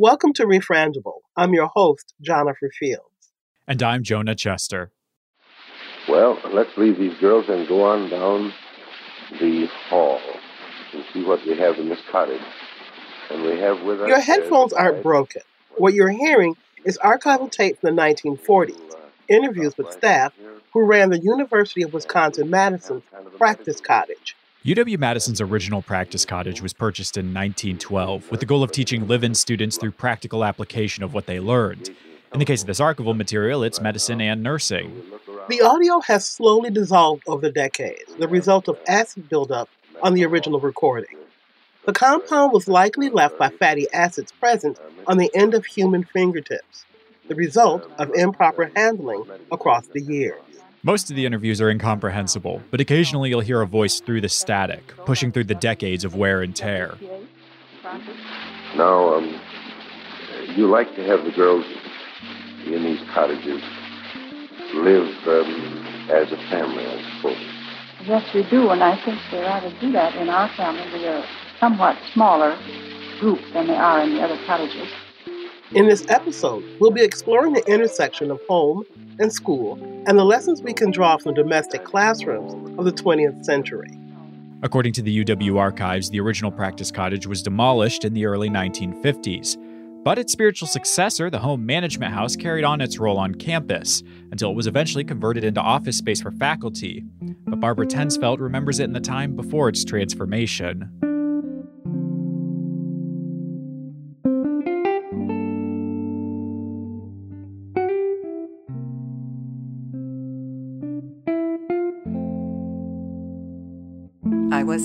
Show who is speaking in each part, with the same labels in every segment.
Speaker 1: Welcome to Refrangible. I'm your host, Jonathan Fields.
Speaker 2: And I'm Jonah Chester.
Speaker 3: Well, let's leave these girls and go on down the hall and see what we have in this cottage. And we have with us.
Speaker 1: Your headphones aren't broken. What you're hearing is archival tape from the 1940s, uh, interviews with staff who ran the University of Wisconsin Madison's practice cottage.
Speaker 2: UW Madison's original practice cottage was purchased in 1912 with the goal of teaching live in students through practical application of what they learned. In the case of this archival material, it's medicine and nursing.
Speaker 1: The audio has slowly dissolved over the decades, the result of acid buildup on the original recording. The compound was likely left by fatty acids present on the end of human fingertips, the result of improper handling across the years.
Speaker 2: Most of the interviews are incomprehensible, but occasionally you'll hear a voice through the static, pushing through the decades of wear and tear.
Speaker 3: Now, um, you like to have the girls in these cottages live um, as a family, I suppose.
Speaker 4: Yes, we do, and I think they ought to do that in our family. We are a somewhat smaller group than they are in the other cottages.
Speaker 1: In this episode, we'll be exploring the intersection of home and school and the lessons we can draw from domestic classrooms of the 20th century.
Speaker 2: According to the UW archives, the original practice cottage was demolished in the early 1950s. But its spiritual successor, the Home Management House, carried on its role on campus until it was eventually converted into office space for faculty. But Barbara Tensfeld remembers it in the time before its transformation.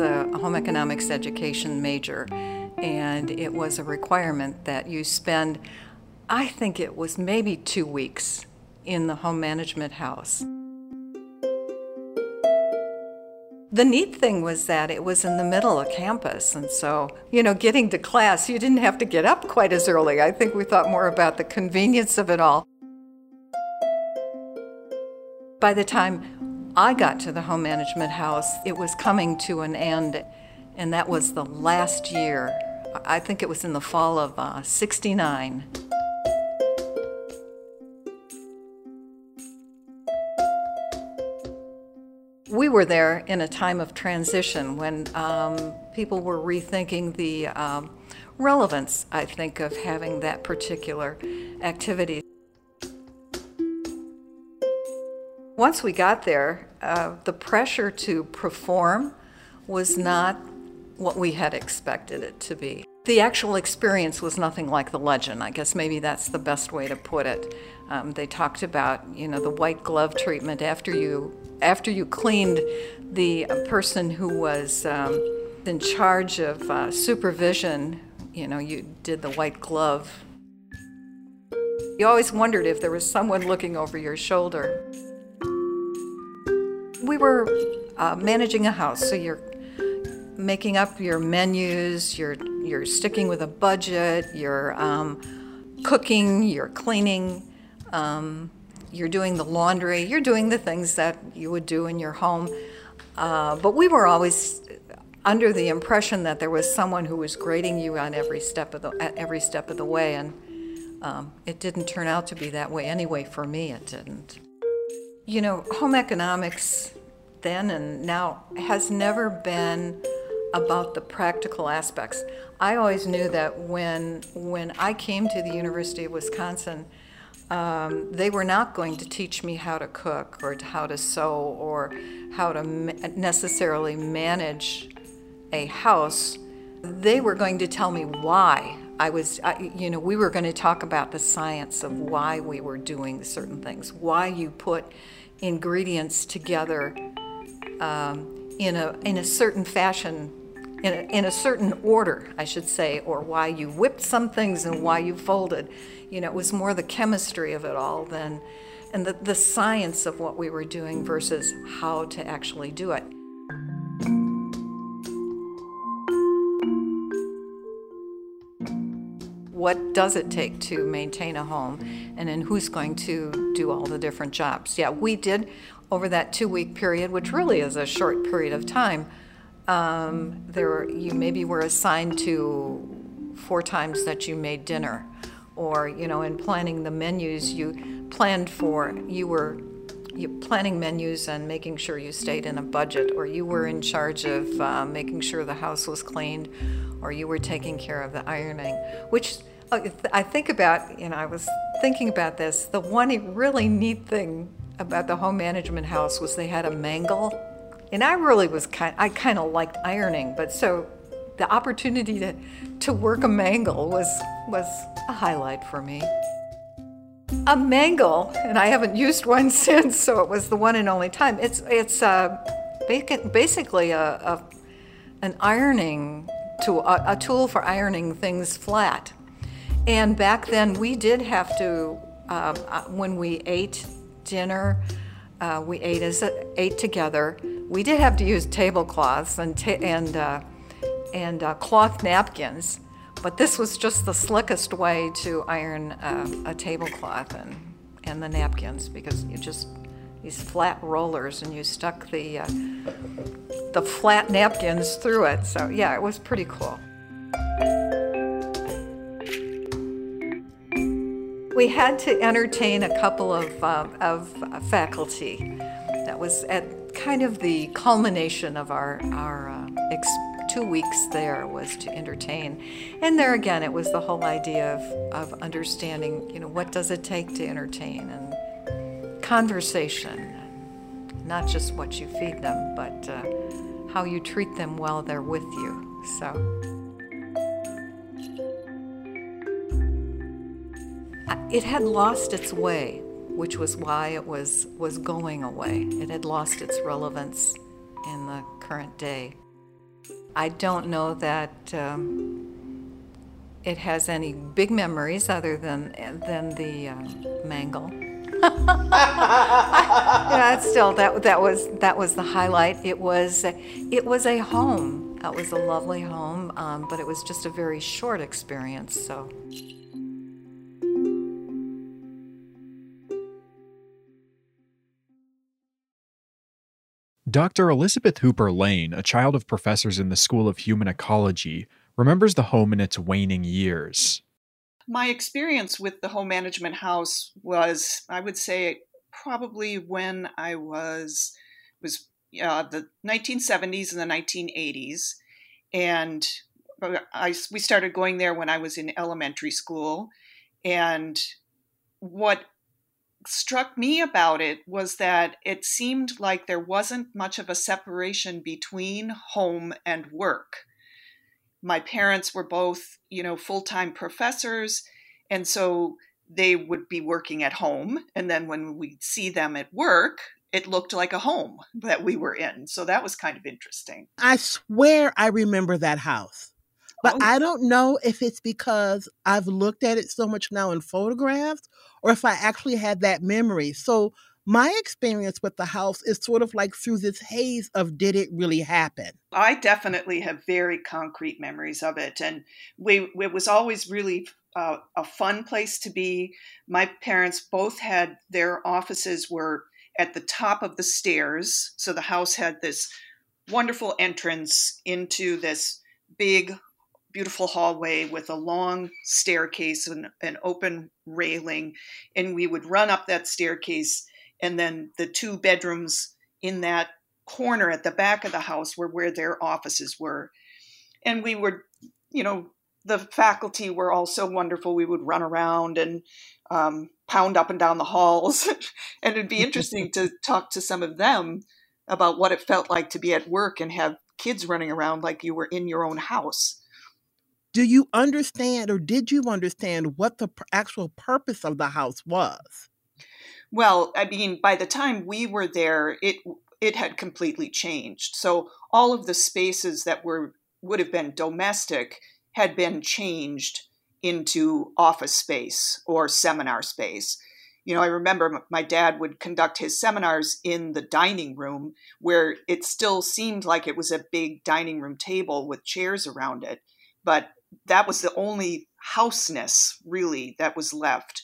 Speaker 5: A home economics education major, and it was a requirement that you spend, I think it was maybe two weeks in the home management house. The neat thing was that it was in the middle of campus, and so, you know, getting to class, you didn't have to get up quite as early. I think we thought more about the convenience of it all. By the time I got to the home management house, it was coming to an end, and that was the last year. I think it was in the fall of uh, 69. We were there in a time of transition when um, people were rethinking the um, relevance, I think, of having that particular activity. Once we got there, uh, the pressure to perform was not what we had expected it to be. The actual experience was nothing like the legend. I guess maybe that's the best way to put it. Um, they talked about, you know, the white glove treatment after you after you cleaned the person who was um, in charge of uh, supervision. You know, you did the white glove. You always wondered if there was someone looking over your shoulder. We were uh, managing a house, so you're making up your menus, you're you're sticking with a budget, you're um, cooking, you're cleaning, um, you're doing the laundry, you're doing the things that you would do in your home. Uh, but we were always under the impression that there was someone who was grading you on every step of the at every step of the way, and um, it didn't turn out to be that way anyway. For me, it didn't. You know, home economics then and now has never been about the practical aspects. I always knew that when when I came to the University of Wisconsin, um, they were not going to teach me how to cook or how to sew or how to ma- necessarily manage a house. They were going to tell me why I was, I, you know, we were going to talk about the science of why we were doing certain things, why you put ingredients together um, in a in a certain fashion in a, in a certain order, I should say, or why you whipped some things and why you folded. You know, it was more the chemistry of it all than, and the, the science of what we were doing versus how to actually do it. What does it take to maintain a home, and then who's going to do all the different jobs? Yeah, we did over that two week period, which really is a short period of time um, there you maybe were assigned to four times that you made dinner. Or, you know, in planning the menus, you planned for, you were you planning menus and making sure you stayed in a budget, or you were in charge of uh, making sure the house was cleaned, or you were taking care of the ironing, which I think about, you know, I was thinking about this. The one really neat thing about the home management house was they had a mangle. And I really was kind I kind of liked ironing, but so the opportunity to to work a mangle was was a highlight for me. A mangle, and I haven't used one since, so it was the one and only time. It's it's uh, basically a, a an ironing tool, a, a tool for ironing things flat. And back then, we did have to, um, uh, when we ate dinner, uh, we ate as a, ate together. We did have to use tablecloths and ta- and uh, and uh, cloth napkins, but this was just the slickest way to iron uh, a tablecloth and and the napkins because you just these flat rollers and you stuck the uh, the flat napkins through it. So yeah, it was pretty cool. We had to entertain a couple of, uh, of faculty. That was at kind of the culmination of our, our uh, ex- two weeks there was to entertain. And there again, it was the whole idea of, of understanding, you know, what does it take to entertain and conversation, not just what you feed them, but uh, how you treat them while they're with you. So. It had lost its way, which was why it was, was going away. It had lost its relevance in the current day. I don't know that um, it has any big memories other than, than the um, mangle. yeah, still that that was that was the highlight. It was it was a home. It was a lovely home, um, but it was just a very short experience. So.
Speaker 2: Dr. Elizabeth Hooper Lane, a child of professors in the School of Human Ecology, remembers the home in its waning years.
Speaker 6: My experience with the home management house was, I would say, probably when I was was uh, the 1970s and the 1980s, and I we started going there when I was in elementary school, and what struck me about it was that it seemed like there wasn't much of a separation between home and work. My parents were both, you know, full time professors, and so they would be working at home. And then when we'd see them at work, it looked like a home that we were in. So that was kind of interesting.
Speaker 1: I swear I remember that house. But oh. I don't know if it's because I've looked at it so much now in photographs or if I actually had that memory. So my experience with the house is sort of like through this haze of did it really happen?
Speaker 6: I definitely have very concrete memories of it. And we, it was always really uh, a fun place to be. My parents both had their offices were at the top of the stairs. So the house had this wonderful entrance into this big beautiful hallway with a long staircase and an open railing. And we would run up that staircase, and then the two bedrooms in that corner at the back of the house were where their offices were. And we were, you know, the faculty were all so wonderful. We would run around and um, pound up and down the halls. and it'd be interesting to talk to some of them about what it felt like to be at work and have kids running around like you were in your own house
Speaker 1: do you understand or did you understand what the actual purpose of the house was?
Speaker 6: Well, I mean, by the time we were there, it it had completely changed. So all of the spaces that were would have been domestic had been changed into office space or seminar space. You know, I remember my dad would conduct his seminars in the dining room where it still seemed like it was a big dining room table with chairs around it. But that was the only houseness really that was left.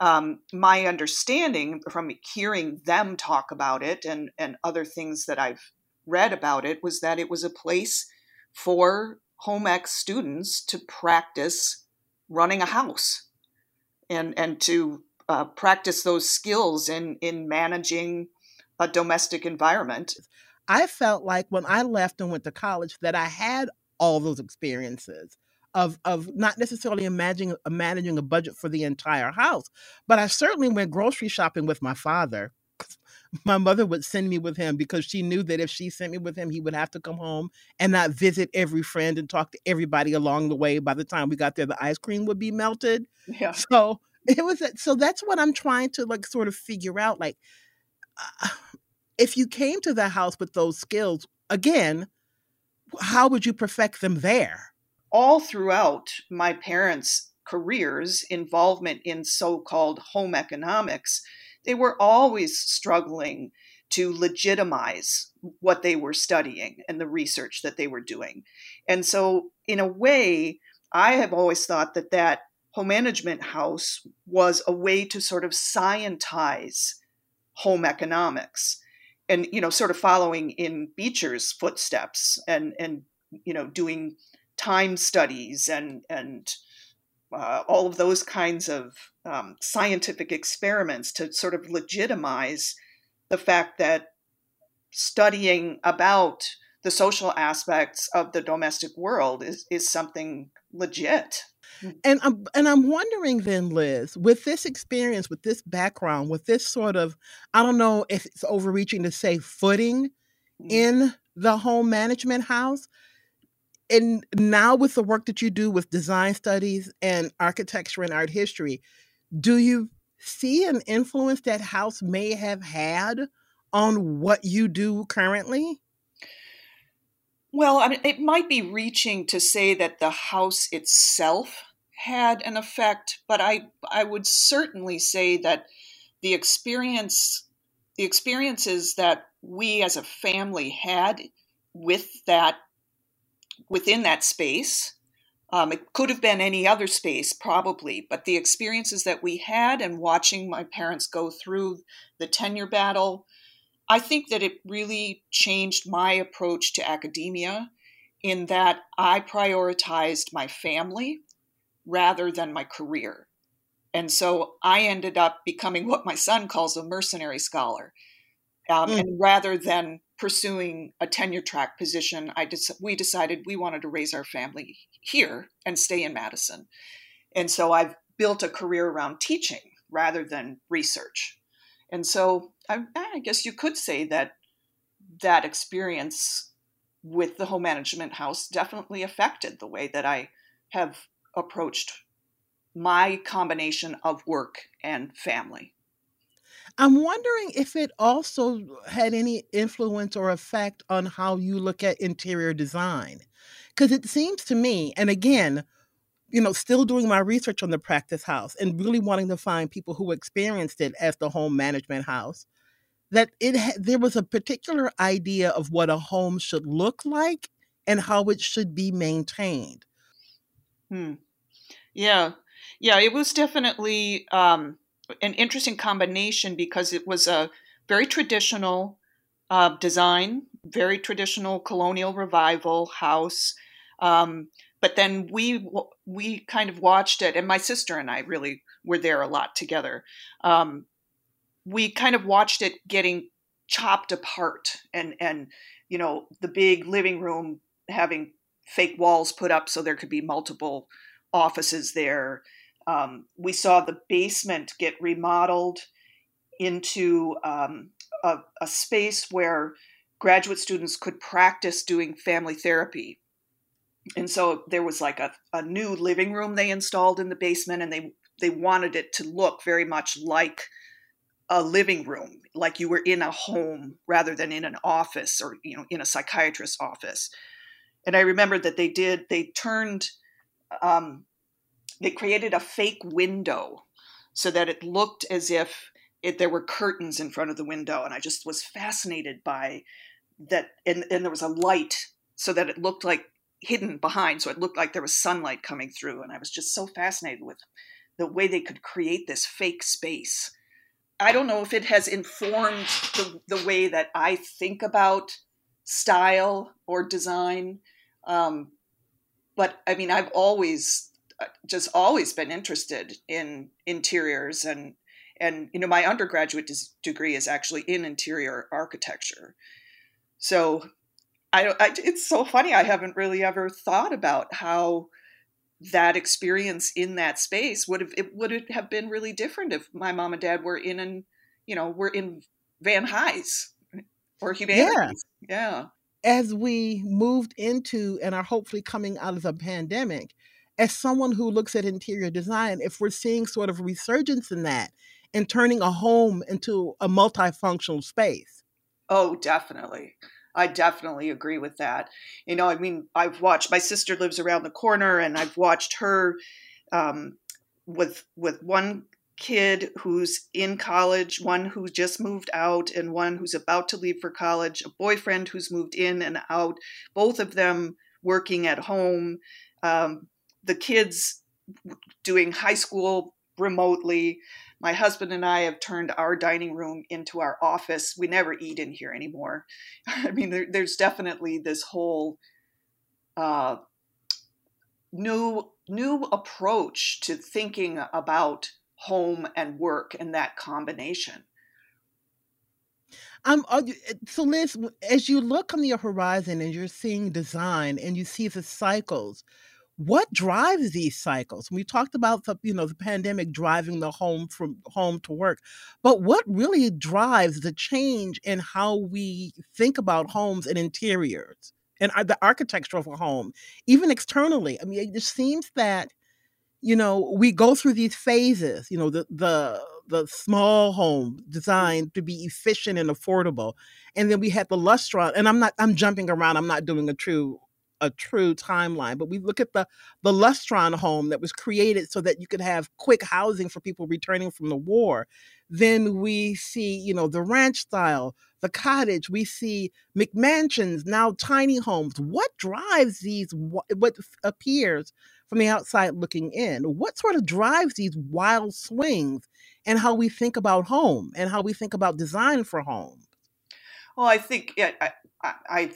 Speaker 6: Um, my understanding from hearing them talk about it and, and other things that I've read about it was that it was a place for home ec students to practice running a house and and to uh, practice those skills in in managing a domestic environment.
Speaker 7: I felt like when I left and went to college that I had all those experiences of of not necessarily imagining managing a budget for the entire house, but I certainly went grocery shopping with my father. My mother would send me with him because she knew that if she sent me with him, he would have to come home and not visit every friend and talk to everybody along the way. By the time we got there, the ice cream would be melted.
Speaker 6: Yeah.
Speaker 7: So it was so that's what I'm trying to like sort of figure out. Like, uh, if you came to the house with those skills again, how would you perfect them there?
Speaker 6: All throughout my parents' careers, involvement in so called home economics, they were always struggling to legitimize what they were studying and the research that they were doing. And so, in a way, I have always thought that that home management house was a way to sort of scientize home economics and you know sort of following in Beecher's footsteps and and you know doing time studies and and uh, all of those kinds of um, scientific experiments to sort of legitimize the fact that studying about the social aspects of the domestic world is, is something legit.
Speaker 7: And I'm and I'm wondering then, Liz, with this experience, with this background, with this sort of I don't know if it's overreaching to say footing mm. in the home management house, and now with the work that you do with design studies and architecture and art history, do you see an influence that house may have had on what you do currently?
Speaker 6: Well, I mean, it might be reaching to say that the house itself had an effect, but I I would certainly say that the experience the experiences that we as a family had with that within that space. Um, it could have been any other space, probably, but the experiences that we had and watching my parents go through the tenure battle, I think that it really changed my approach to academia in that I prioritized my family rather than my career. And so I ended up becoming what my son calls a mercenary scholar. Um, mm. And rather than pursuing a tenure track position, I des- we decided we wanted to raise our family here and stay in Madison. And so I've built a career around teaching rather than research. And so I, I guess you could say that that experience with the home management house definitely affected the way that I have approached my combination of work and family.
Speaker 7: I'm wondering if it also had any influence or effect on how you look at interior design. Because it seems to me, and again, you know, still doing my research on the practice house and really wanting to find people who experienced it as the home management house, that it ha- there was a particular idea of what a home should look like and how it should be maintained.
Speaker 6: Hmm. Yeah, yeah, it was definitely um, an interesting combination because it was a very traditional uh, design, very traditional colonial revival house. Um, but then we we kind of watched it, and my sister and I really were there a lot together. Um, we kind of watched it getting chopped apart, and and you know the big living room having fake walls put up so there could be multiple offices there um, we saw the basement get remodeled into um, a, a, space where graduate students could practice doing family therapy. And so there was like a, a new living room they installed in the basement, and they they wanted it to look very much like a living room, like you were in a home rather than in an office or you know in a psychiatrist's office. And I remember that they did they turned um, they created a fake window so that it looked as if it, there were curtains in front of the window and i just was fascinated by that and, and there was a light so that it looked like hidden behind so it looked like there was sunlight coming through and i was just so fascinated with the way they could create this fake space. I don't know if it has informed the, the way that i think about style or design um, but I mean, I've always just always been interested in interiors and and you know my undergraduate degree is actually in interior architecture. So I, I it's so funny i haven't really ever thought about how that experience in that space would have it would have been really different if my mom and dad were in an you know were in van Hise or humanities. Yeah. yeah.
Speaker 7: As we moved into and are hopefully coming out of the pandemic as someone who looks at interior design if we're seeing sort of resurgence in that and turning a home into a multifunctional space
Speaker 6: oh definitely I definitely agree with that. You know, I mean, I've watched my sister lives around the corner, and I've watched her um, with with one kid who's in college, one who just moved out, and one who's about to leave for college. A boyfriend who's moved in and out. Both of them working at home. Um, the kids doing high school remotely my husband and I have turned our dining room into our office. We never eat in here anymore. I mean, there, there's definitely this whole uh, new new approach to thinking about home and work and that combination.
Speaker 7: Um, eh, so Liz, as you look on the horizon and you're seeing design and you see the cycles, what drives these cycles? We talked about the you know the pandemic driving the home from home to work but what really drives the change in how we think about homes and interiors and the architecture of a home even externally? I mean it just seems that you know we go through these phases you know the the the small home designed to be efficient and affordable and then we had the lustrous and i'm not i'm jumping around i'm not doing a true a true timeline, but we look at the the Lustron home that was created so that you could have quick housing for people returning from the war. Then we see, you know, the ranch style, the cottage. We see McMansions, now tiny homes. What drives these? What appears from the outside looking in? What sort of drives these wild swings and how we think about home and how we think about design for home?
Speaker 6: Well, I think yeah, I, I, I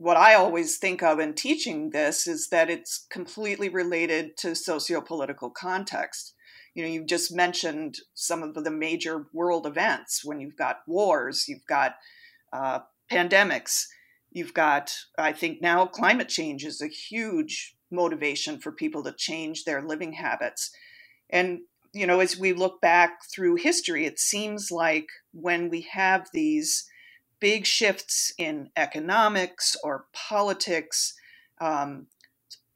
Speaker 6: what I always think of in teaching this is that it's completely related to socio-political context. You know, you've just mentioned some of the major world events when you've got wars, you've got uh, pandemics, you've got, I think now climate change is a huge motivation for people to change their living habits. And, you know, as we look back through history, it seems like when we have these big shifts in economics or politics, um,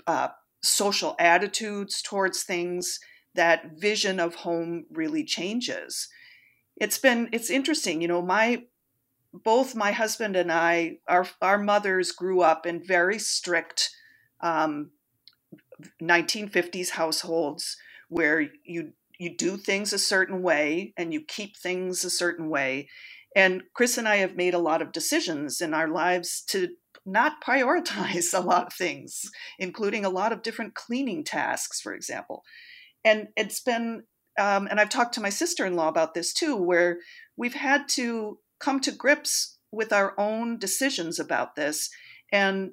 Speaker 6: uh, social attitudes towards things, that vision of home really changes. It's been it's interesting, you know, my both my husband and I, our our mothers grew up in very strict um, 1950s households where you you do things a certain way and you keep things a certain way and Chris and I have made a lot of decisions in our lives to not prioritize a lot of things, including a lot of different cleaning tasks, for example. And it's been, um, and I've talked to my sister in law about this too, where we've had to come to grips with our own decisions about this and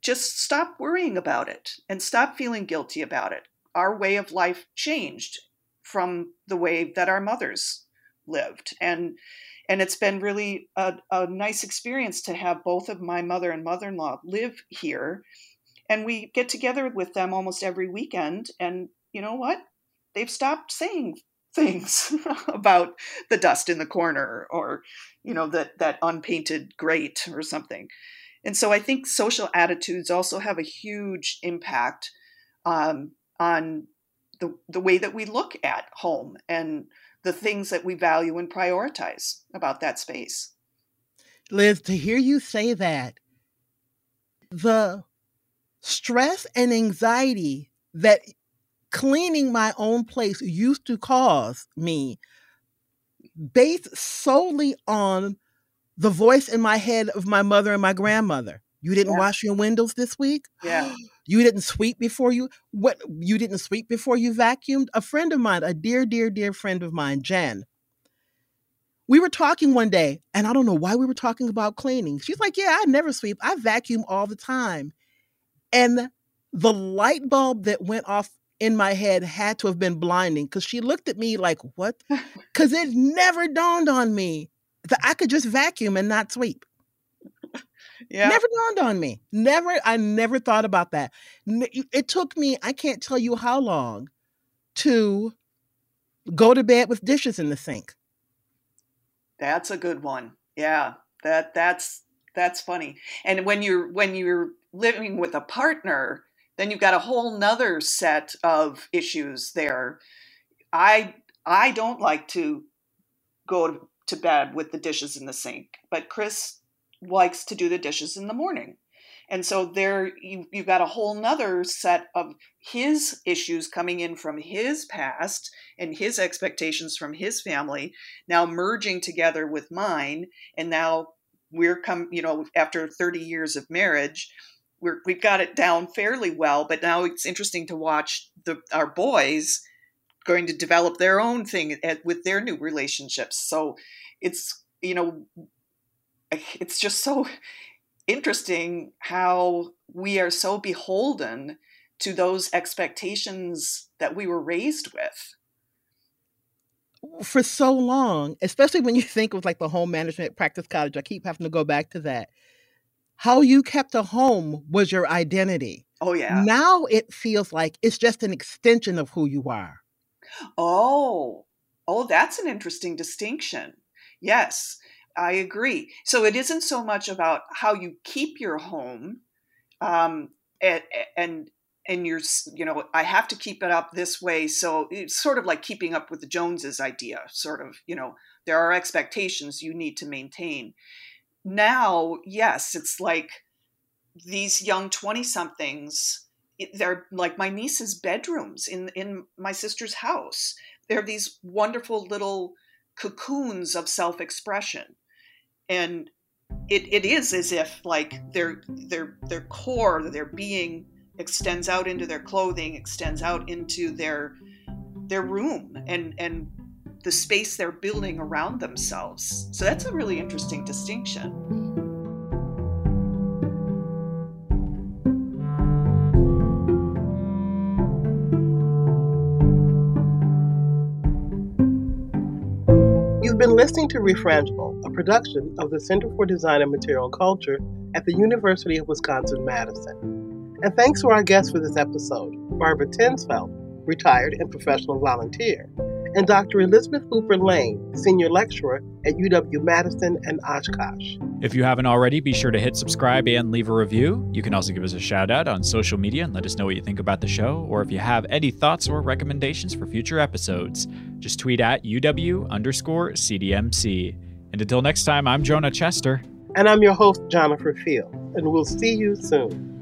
Speaker 6: just stop worrying about it and stop feeling guilty about it. Our way of life changed from the way that our mothers lived. And and it's been really a, a nice experience to have both of my mother and mother-in-law live here. And we get together with them almost every weekend and you know what? They've stopped saying things about the dust in the corner or you know that that unpainted grate or something. And so i think social attitudes also have a huge impact um, on the, the way that we look at home and the things that we value and prioritize about that space.
Speaker 7: Liz, to hear you say that, the stress and anxiety that cleaning my own place used to cause me, based solely on the voice in my head of my mother and my grandmother. You didn't yeah. wash your windows this week?
Speaker 6: Yeah.
Speaker 7: You didn't sweep before you what you didn't sweep before you vacuumed? A friend of mine, a dear, dear, dear friend of mine, Jen. We were talking one day, and I don't know why we were talking about cleaning. She's like, Yeah, I never sweep. I vacuum all the time. And the light bulb that went off in my head had to have been blinding because she looked at me like, what? Because it never dawned on me that I could just vacuum and not sweep. Yeah. Never dawned on me. Never, I never thought about that. It took me, I can't tell you how long to go to bed with dishes in the sink.
Speaker 6: That's a good one. Yeah. That that's that's funny. And when you're when you're living with a partner, then you've got a whole nother set of issues there. I I don't like to go to bed with the dishes in the sink, but Chris likes to do the dishes in the morning. And so there you, you've got a whole nother set of his issues coming in from his past and his expectations from his family now merging together with mine. And now we're come, you know, after 30 years of marriage, we're, we've got it down fairly well, but now it's interesting to watch the our boys going to develop their own thing at, with their new relationships. So it's you know it's just so interesting how we are so beholden to those expectations that we were raised with
Speaker 7: for so long, especially when you think of like the home management practice cottage I keep having to go back to that. How you kept a home was your identity.
Speaker 6: Oh, yeah.
Speaker 7: Now it feels like it's just an extension of who you are.
Speaker 6: Oh, oh, that's an interesting distinction. Yes. I agree. So it isn't so much about how you keep your home, um, and, and and you're you know I have to keep it up this way. So it's sort of like keeping up with the Joneses idea. Sort of you know there are expectations you need to maintain. Now, yes, it's like these young twenty somethings. They're like my niece's bedrooms in in my sister's house. They're these wonderful little cocoons of self expression and it, it is as if like their their their core their being extends out into their clothing extends out into their their room and and the space they're building around themselves. So that's a really interesting distinction
Speaker 1: listening to Refrangible, a production of the Center for Design and Material Culture at the University of Wisconsin Madison. And thanks to our guests for this episode, Barbara Tensfeld, retired and professional volunteer, and Dr. Elizabeth Hooper Lane, Senior Lecturer at UW Madison and Oshkosh.
Speaker 2: If you haven't already, be sure to hit subscribe and leave a review. You can also give us a shout out on social media and let us know what you think about the show, or if you have any thoughts or recommendations for future episodes, just tweet at UW underscore CDMC. And until next time, I'm Jonah Chester.
Speaker 1: And I'm your host, Jonathan Field, and we'll see you soon.